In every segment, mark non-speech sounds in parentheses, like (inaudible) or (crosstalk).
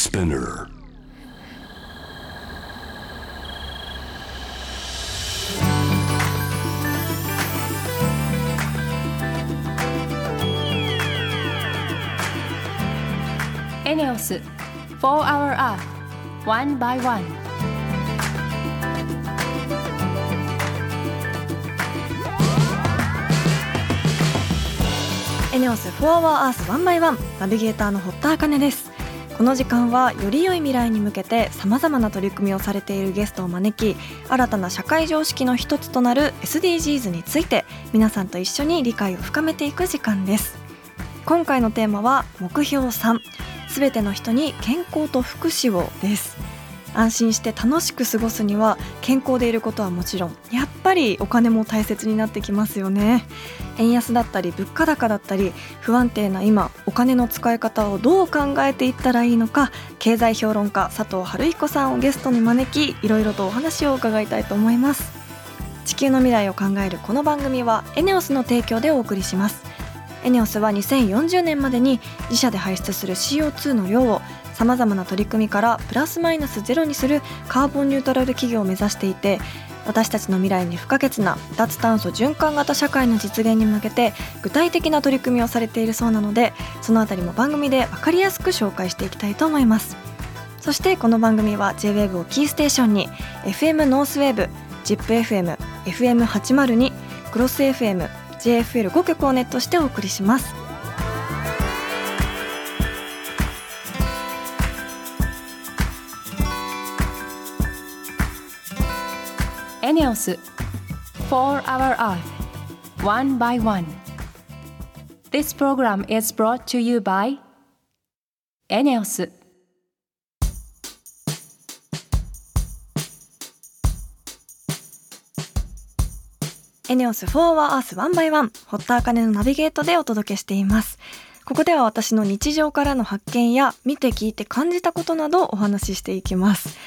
Spinner. エネオス4 Hour Earth One by One エネオス4 Hour Earth 1 by 1ナビゲーターの堀田茜ですこの時間はより良い未来に向けてさまざまな取り組みをされているゲストを招き新たな社会常識の一つとなる SDGs について皆さんと一緒に理解を深めていく時間です。今回のテーマは目標3すべての人に健康と福祉をです。安心して楽しく過ごすには健康でいることはもちろんやっぱりお金も大切になってきますよね。円安だったり物価高だったり不安定な今お金の使い方をどう考えていったらいいのか経済評論家佐藤春彦さんをゲストに招きいろいろとお話を伺いたいと思います。地球の未来を考えるこの番組はエネオスの提供でお送りします。エネオスは2040年までに自社で排出する CO2 の量をさまざまな取り組みからプラスマイナスゼロにするカーボンニュートラル企業を目指していて私たちの未来に不可欠な脱炭素循環型社会の実現に向けて具体的な取り組みをされているそうなのでそのあたりも番組で分かりやすく紹介していきたいと思います。そしてこの番組は JWAVE をキーステーションに FM ノースウェーブ ZIPFM、FM802、クロス FM、JFL5 曲をネットしてお送りします。エネオス4 Hour Earth One by One. This program is brought to you by エネオスエネオス4 Hour Earth 1 by 1堀田茜のナビゲートでお届けしています。ここでは私の日常からの発見や見て聞いて感じたことなどお話ししていきます。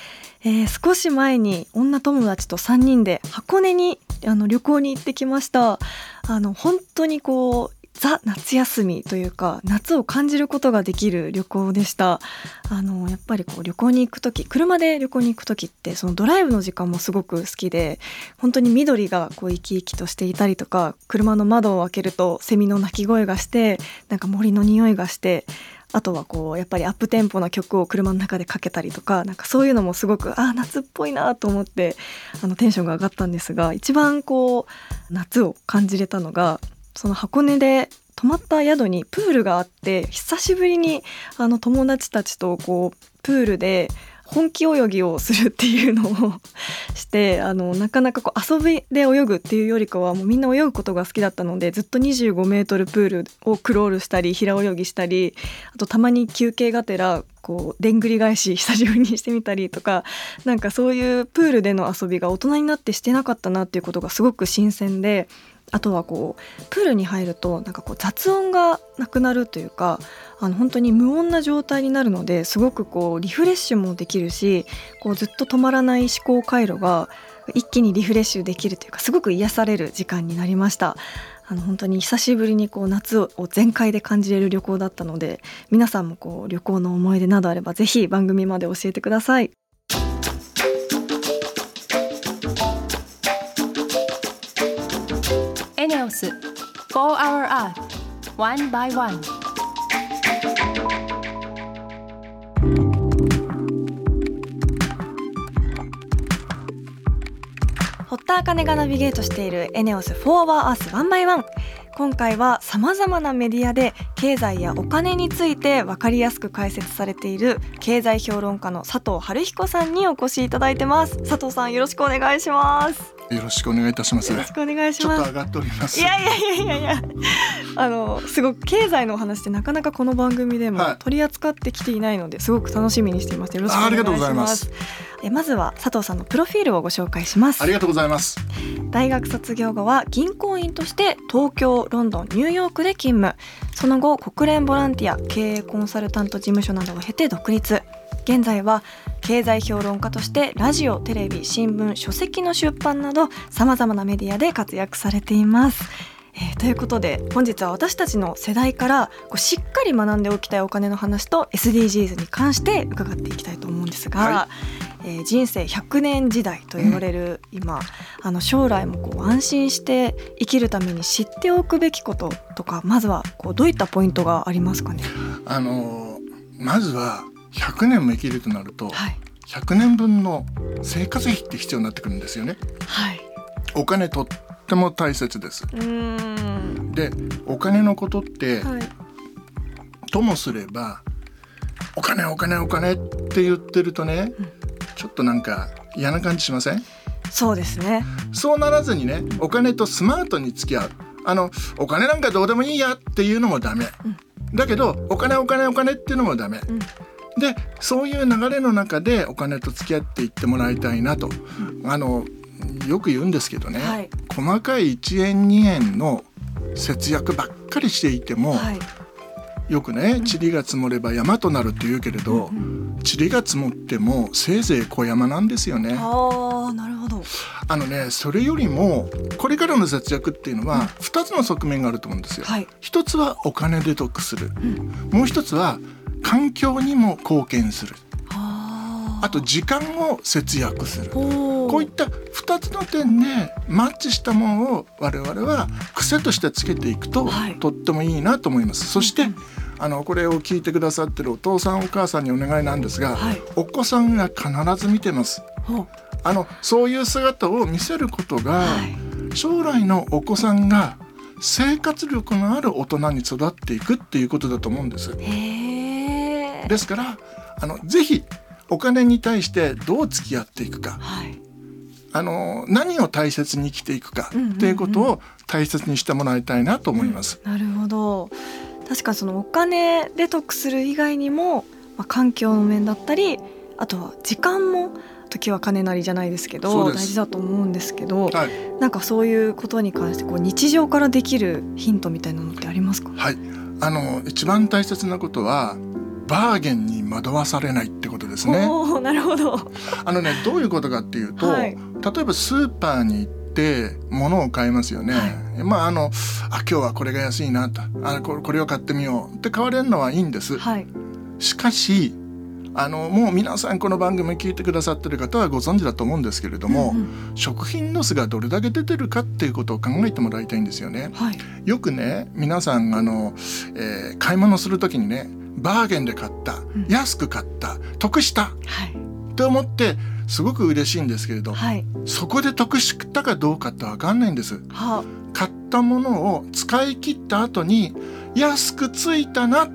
えー、少し前に女友達と3人で箱根にあの旅行に行ってきました。あの本当にこうザ夏休みというか夏を感じることができる旅行でした。あのやっぱりこう旅行に行く時車で旅行に行く時ってそのドライブの時間もすごく好きで本当に緑がこう生き生きとしていたりとか車の窓を開けるとセミの鳴き声がしてなんか森の匂いがしてあとはこうやっぱりアップテンポな曲を車の中でかけたりとかなんかそういうのもすごくあ夏っぽいなと思ってあのテンションが上がったんですが一番こう夏を感じれたのがその箱根で泊まった宿にプールがあって久しぶりにあの友達たちとこうプールで本気泳ぎをするっていうのをしてあのなかなかこう遊びで泳ぐっていうよりかはもうみんな泳ぐことが好きだったのでずっと25メートルプールをクロールしたり平泳ぎしたりあとたまに休憩がてらこうでんぐり返し久しぶりにしてみたりとかなんかそういうプールでの遊びが大人になってしてなかったなっていうことがすごく新鮮であとはこうプールに入るとなんかこう雑音がなくなるというかあの本当に無音な状態になるのですごくこうリフレッシュもできるしこうずっと止まらない思考回路が一気にリフレッシュできるというかすごく癒される時間になりました。あの本当に久しぶりにこう夏を全開で感じれる旅行だったので皆さんもこう旅行の思い出などあればぜひ番組まで教えてください。ス4 Hour Earth One by One 堀田茜がナビゲートしているエネオス4 Hour Earth One by One 今回はさまざまなメディアで経済やお金について分かりやすく解説されている経済評論家の佐藤春彦さんにお越しいただいてます。佐藤さんよろしくお願いします。よろしくお願いいたします。よろしくお願いしちょっますと上がっております。いやいやいやいやいや。あのすごく経済のお話ってなかなかこの番組でもはい。取り扱ってきていないのですごく楽しみにしています。よろしくお願いします。あありがとうございますえまずは佐藤さんのプロフィールをご紹介します。ありがとうございます。大学卒業後は銀行員として東京ロンドンニューヨークで勤務。その後国連ボランティア経営コンサルタント事務所などを経て独立。現在は経済評論家としてラジオテレビ新聞書籍の出版などさまざまなメディアで活躍されています。えー、ということで本日は私たちの世代からこうしっかり学んでおきたいお金の話と SDGs に関して伺っていきたいと思うんですが、はえー、人生100年時代と言われる今、うん、あの将来もこう安心して生きるために知っておくべきこととかまずはこうどういったポイントがありますかね？あのまずは100年も生きるとなると、はい、100年分の生活費って必要になってくるんですよね。はい、お金とっても大切です。でお金のことって、はい、ともすればお金お金お金って言ってるとね、うん、ちょっとなんか嫌な感じしません？そうですね。そうならずにねお金とスマートに付き合う。あのお金なんかどうでもいいやっていうのもダメ、うん、だけどお金お金お金っていうのもダメ、うん。でそういう流れの中でお金と付き合っていってもらいたいなと、あのよく言うんですけどね、はい、細かい1円2円の節約ばっかりしていても、はい、よくね塵が積もれば山となるって言うけれど、塵が積もってもせいぜい小山なんですよね。あなるほど。あのねそれよりもこれからの節約っていうのは2つの側面があると思うんですよ。はい、1つはお金で得する、うん、もう1つは環境にも貢献する。あと時間を節約する。こういった2つの点でマッチしたものを我々は癖としてつけていくと、はい、とってもいいなと思います。そしてあのこれを聞いてくださってるお父さんお母さんにお願いなんですが、はい、お子さんが必ず見てます。あのそういう姿を見せることが、はい、将来のお子さんが生活力のある大人に育っていくっていうことだと思うんです。ですからあのぜひお金に対してどう付き合っていくか、はい、あの何を大切に生きていくかっていうことを大切にしてもらいたいなと思います。うん、なるほど確かそのお金で得する以外にも、まあ、環境の面だったりあとは時間も時は金なりじゃないですけど大事だと思うんですけど、はい、なんかそういうことに関してこう日常からできるヒントみたいなのってありますか？はい。あの一番大切なことはバーゲンに惑わされないってことですね。なるほど。あのねどういうことかっていうと、はい、例えばスーパーに行って物を買いますよね。はい、まああのあ今日はこれが安いなとあこれこれを買ってみようって買われるのはいいんです。はい、しかしあのもう皆さんこの番組聞いてくださってる方はご存知だと思うんですけれども、うんうん、食品ロスがどれだけ出てるかっていうことを考えてもらいたいんですよね。はい、よくね皆さんあの、えー、買い物する時にねバーゲンで買った、うん、安く買った得した、はい、って思ってすごく嬉しいんですけれど、はい、そこで得したかどうかって分かんないんです。はあ、買ったものを使い切った後に安くついたなっ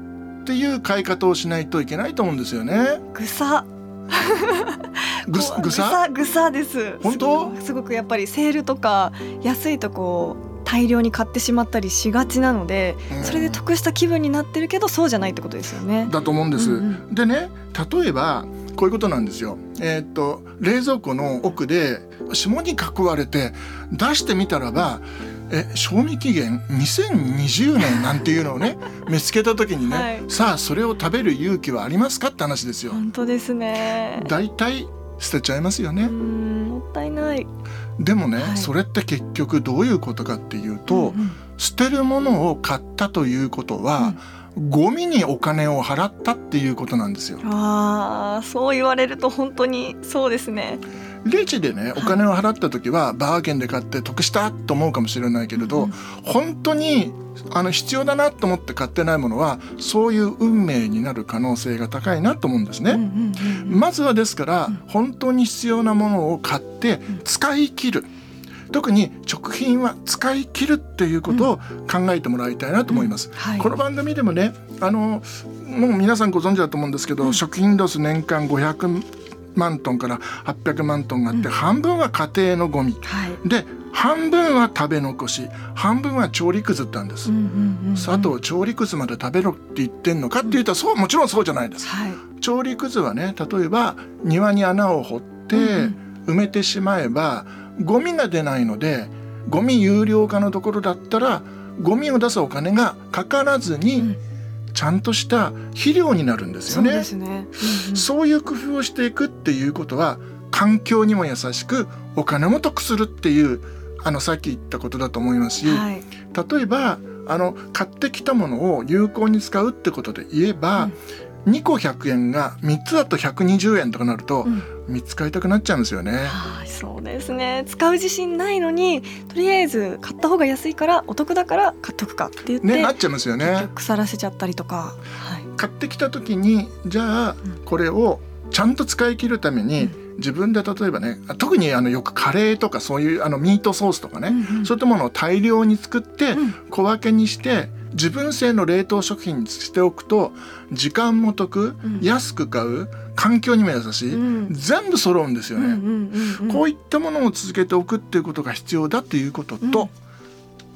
ていう買い方をしないといけないと思うんですよね。ぐさ (laughs) ぐぐさ？ぐさです本当？すごくやっぱりセールとか安いとこ大量に買ってしまったりしがちなので、それで得した気分になってるけどそうじゃないってことですよね。だと思うんです。うんうん、でね例えばこういうことなんですよ。えー、っと冷蔵庫の奥で霜に囲われて出してみたらばえ賞味期限2020年なんていうのをね (laughs) 見つけた時にね、はい、さあそれを食べる勇気はありますかって話ですよ。本当ですね。だいたい捨てちゃいますよね。もったいない。でもね、はい、それって結局どういうことかっていうと、うんうん、捨てるものを買ったということは、うん、ゴミにお金を払ったっていうことなんですよ。ああ、そう言われると本当にそうですね。レジでねお金を払った時はバーゲンで買って得したと思うかもしれないけれど、うん、本当にあの必要だなと思って買ってないものはそういう運命になる可能性が高いなと思うんですね。まずはですから、本当に必要なものを買って使い切る。特に食品は使い切るっていうことを考えてもらいたいなと思います。うん。はい、この番組でもねあのもう皆さんご存知だと思うんですけど、うん、食品ロス年間500万トンから800万トンがあって、うん、半分は家庭のゴミ、はい、で半分は食べ残し。半分は調理くずなんです、砂糖調理くずまで食べろって言ってんのかって言ったらそうもちろんそうじゃないです、はい、調理くずはね例えば庭に穴を掘って埋めてしまえば、ゴミが出ないのでゴミ有料化のところだったらゴミを出すお金がかからずに、うん。ちゃんとした肥料になるんですよね。そうね。うんうん、そういう工夫をしていくっていうことは環境にも優しくお金も得するっていうあのさっき言ったことだと思いますし、はい、例えばあの買ってきたものを有効に使うってことで言えば、2個100円が3つだと120円とかなると、うん3つ買いたくなっちゃうんですよね。はい、そうですね。使う自信ないのに、とりあえず買った方が安いからお得だから買っとくかって言って、ねなっちゃいますよね。腐らせちゃったりとか。はい。買ってきた時にじゃあうんこれをちゃんと使い切るために、自分で例えばね特にあのよくカレーとかそういうあのミートソースとかね、うんうんそういったものを大量に作ってうん小分けにして自分製の冷凍食品にしておくと時間も得、うん安く買う環境にも優しい、うん。全部揃うんですよね、うんうんうんうん。こういったものを続けておくっていうことが必要だっていうことと、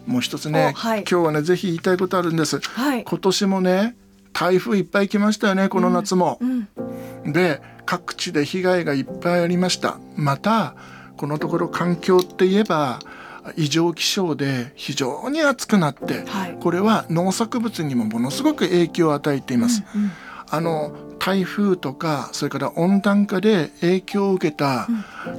もう一つね、おはい。今日はねぜひ言いたいことあるんです。はい。今年もね台風いっぱい来ましたよねこの夏も。うん。で各地で被害がいっぱいありました。またこのところ環境って言えば異常気象で非常に暑くなってはい。これは農作物にもものすごく影響を与えています、うんうん。あの台風とかそれから温暖化で影響を受けた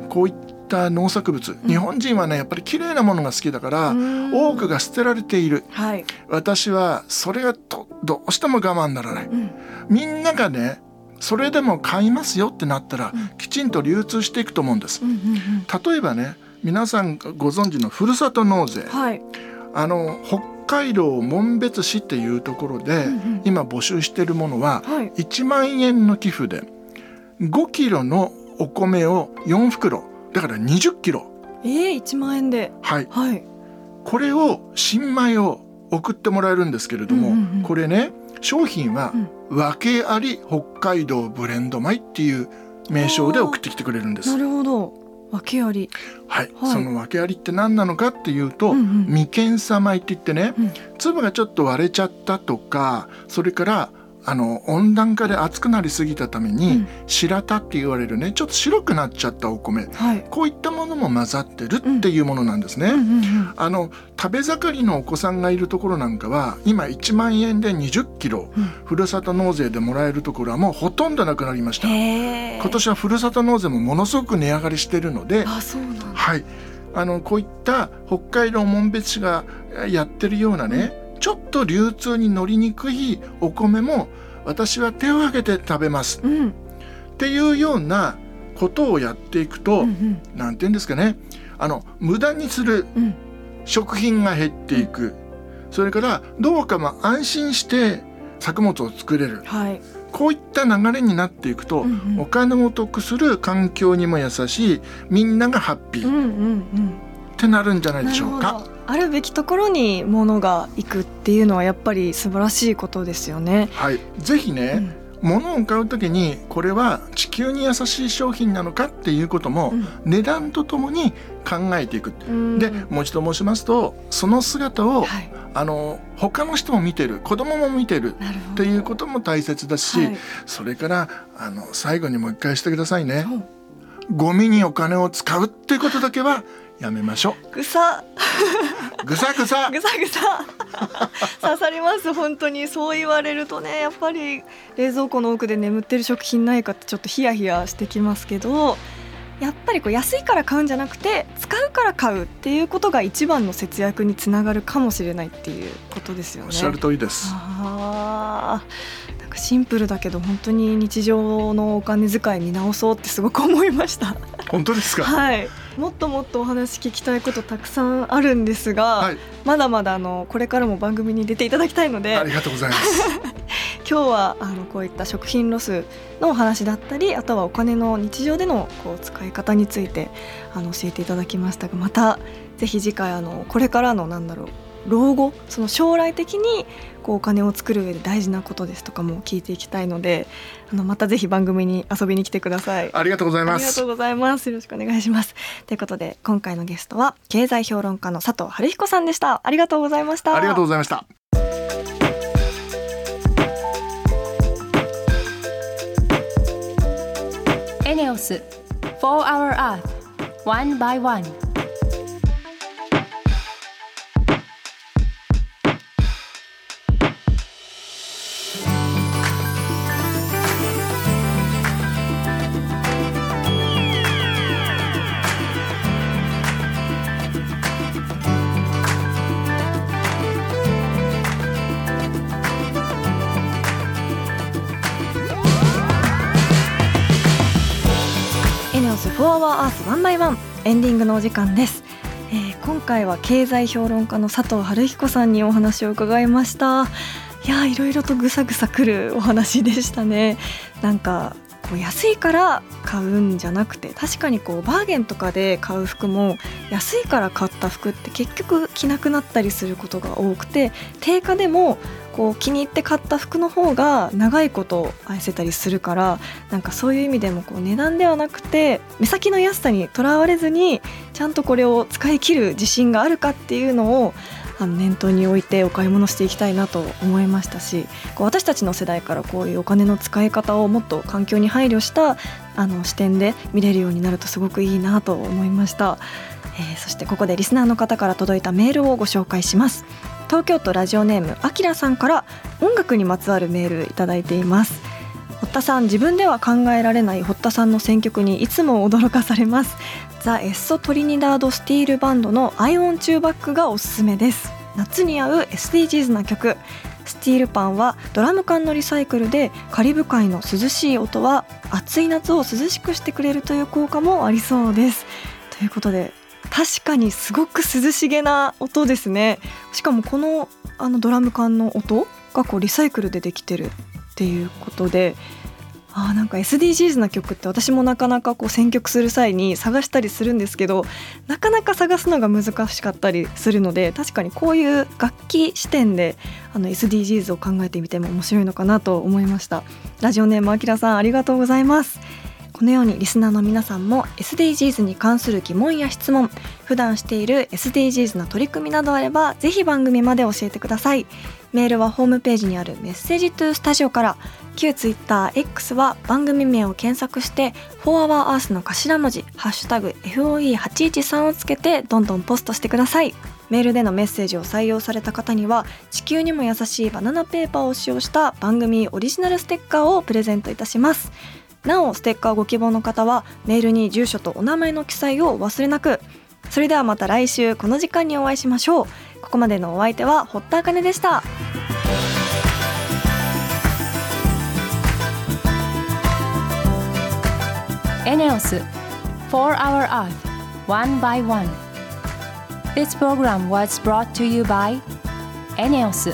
こういった農作物、日本人はねやっぱり綺麗なものが好きだから、うん。多くが捨てられている。はい。私はそれがとどうしても我慢ならない。うん。みんながねそれでも買いますよってなったら、うん。きちんと流通していくと思うんです。例えばね皆さんご存知のふるさと納税。はい。あの北海道紋別市っていうところで、うんうん今募集しているものははい。1万円の寄付で5キロのお米を4袋だから20キロええ一万円で。はいはい。これを新米を送ってもらえるんですけれども、うんうんうんこれね商品はうん訳あり北海道ブレンド米っていう名称で送ってきてくれるんですな。るほど。訳あり。はい、はい。その訳ありって何なのかっていうと、うんうん。未検査米って言ってね、うん。粒がちょっと割れちゃったとかそれからあの温暖化で熱くなりすぎたために、うん白田って言われるねちょっと白くなっちゃったお米はい。こういったものも混ざってるっていうものなんですね。うんうんうん。あの食べ盛りのお子さんがいるところなんかは今1万円で20キロ、うんふるさと納税でもらえるところはもうほとんどなくなりました。今年はふるさと納税もものすごく値上がりしてるので。はい、あのこういった北海道紋別市がやってるようなね、ちょっと流通に乗りにくいお米も私は手を挙げて食べますうん。っていうようなことをやっていくと、うんうんて言うんですかねあの無駄にするうん。食品が減っていく、それからどうかまあ安心して作物を作れるはい。こういった流れになっていくと、うんうんお金を得する環境にも優しいみんながハッピーっうんうんうん。てなるんじゃないでしょうか。ど。あるべきところに物が行くっていうのはやっぱり素晴らしいことですよね。はい、ぜひうね、ん物を買うときにこれは地球に優しい商品なのかっていうことも値段とともに考えていく。うんでもう一度申しますとその姿を、はい。あの他の人も見てる子供も見てる。っていうことも大切だし、はいそれからあの最後にもう一回してくださいねうんゴミにお金を使うってことだけはやめましょぐさ。うぐさぐさ。ぐさぐさ。刺さります本当に。そう言われるとねやっぱり冷蔵庫の奥で眠ってる食品ないかってちょっとヒヤヒヤしてきますけどやっぱりこう安いから買うんじゃなくて使うから買うっていうことが一番の節約につながるかもしれないっていうことですよね。おっしゃる通りです。あー。なんかシンプルだけど本当に日常のお金遣い見直そうってすごく思いました。本当ですか？はい。もっともっとお話聞きたいことたくさんあるんですが、はい。まだまだあのこれからも番組に出ていただきたいので。ありがとうございます。(laughs) 今日はあのこういった食品ロスのお話だったりあとはお金の日常でのこう使い方についてあの教えていただきましたがまたぜひ次回あのこれからのなんだろう老後その将来的にこうお金を作る上で大事なことですとかも聞いていきたいのであのまたぜひ番組に遊びに来てください。ありがとうございあますりがとうございます。よろしくお願いします。ということで、今回のゲストは経済評論家の佐藤春彦さんでした。ありがとうございました。ありがとうございましたエネオス4 Hour Earth One by One エンディングのお時間です、えー今回は経済評論家の佐藤春彦さんにお話を伺いました。いやーいろいろとぐさぐさくるお話でしたね。なんかこう安いから買うんじゃなくて確かにこうバーゲンとかで買う服も安いから買った服って結局着なくなったりすることが多くて定価でもこう気に入って買った服の方が長いこと愛せたりするからなんかそういう意味でもこう値段ではなくて目先の安さにとらわれずにちゃんとこれを使い切る自信があるかっていうのをあの念頭に置いてお買い物していきたいなと思いましたしこう私たちの世代からこういうお金の使い方をもっと環境に配慮したあの視点で見れるようになるとすごくいいなと思いました、えーそしてここでリスナーの方から届いたメールをご紹介します。東京都ラジオネームあきらさんから音楽にまつわるメールいただいています。堀田さん自分では考えられない堀田さんの選曲にいつも驚かされます。ザ・エッソ・トリニダード・スティール・バンドのアイオンチューバックがおすすめです。夏に合う SDGs な曲。スティールパンはドラム缶のリサイクルでカリブ海の涼しい音は暑い夏を涼しくしてくれるという効果もありそうです。ということで確かにすごく涼しげな音ですね。しかもこのあのドラム缶の音がこうリサイクルでできてるっていうことであなんか SDGs な曲って私もなかなかこう選曲する際に探したりするんですけどなかなか探すのが難しかったりするので確かにこういう楽器視点であの SDGs を考えてみても面白いのかなと思いました。ラジオネームあきらさんありがとうございます。このようにリスナーの皆さんも SDGs に関する疑問や質問普段している SDGs の取り組みなどあればぜひ番組まで教えてください。メールはホームページにあるメッセージトゥースタジオから旧 TwitterX は番組名を検索して「4HourEarth」の頭文字「ハッシュタグ #FOE813」をつけてどんどんポストしてください。メールでのメッセージを採用された方には地球にも優しいバナナペーパーを使用した番組オリジナルステッカーをプレゼントいたします。なおステッカーご希望の方はメールに住所とお名前の記載を忘れなく。それではまた来週この時間にお会いしましょう。ここまでのお相手は堀田茜でした。エネオス4 Hour Earth One by One This program was brought to you by エネオス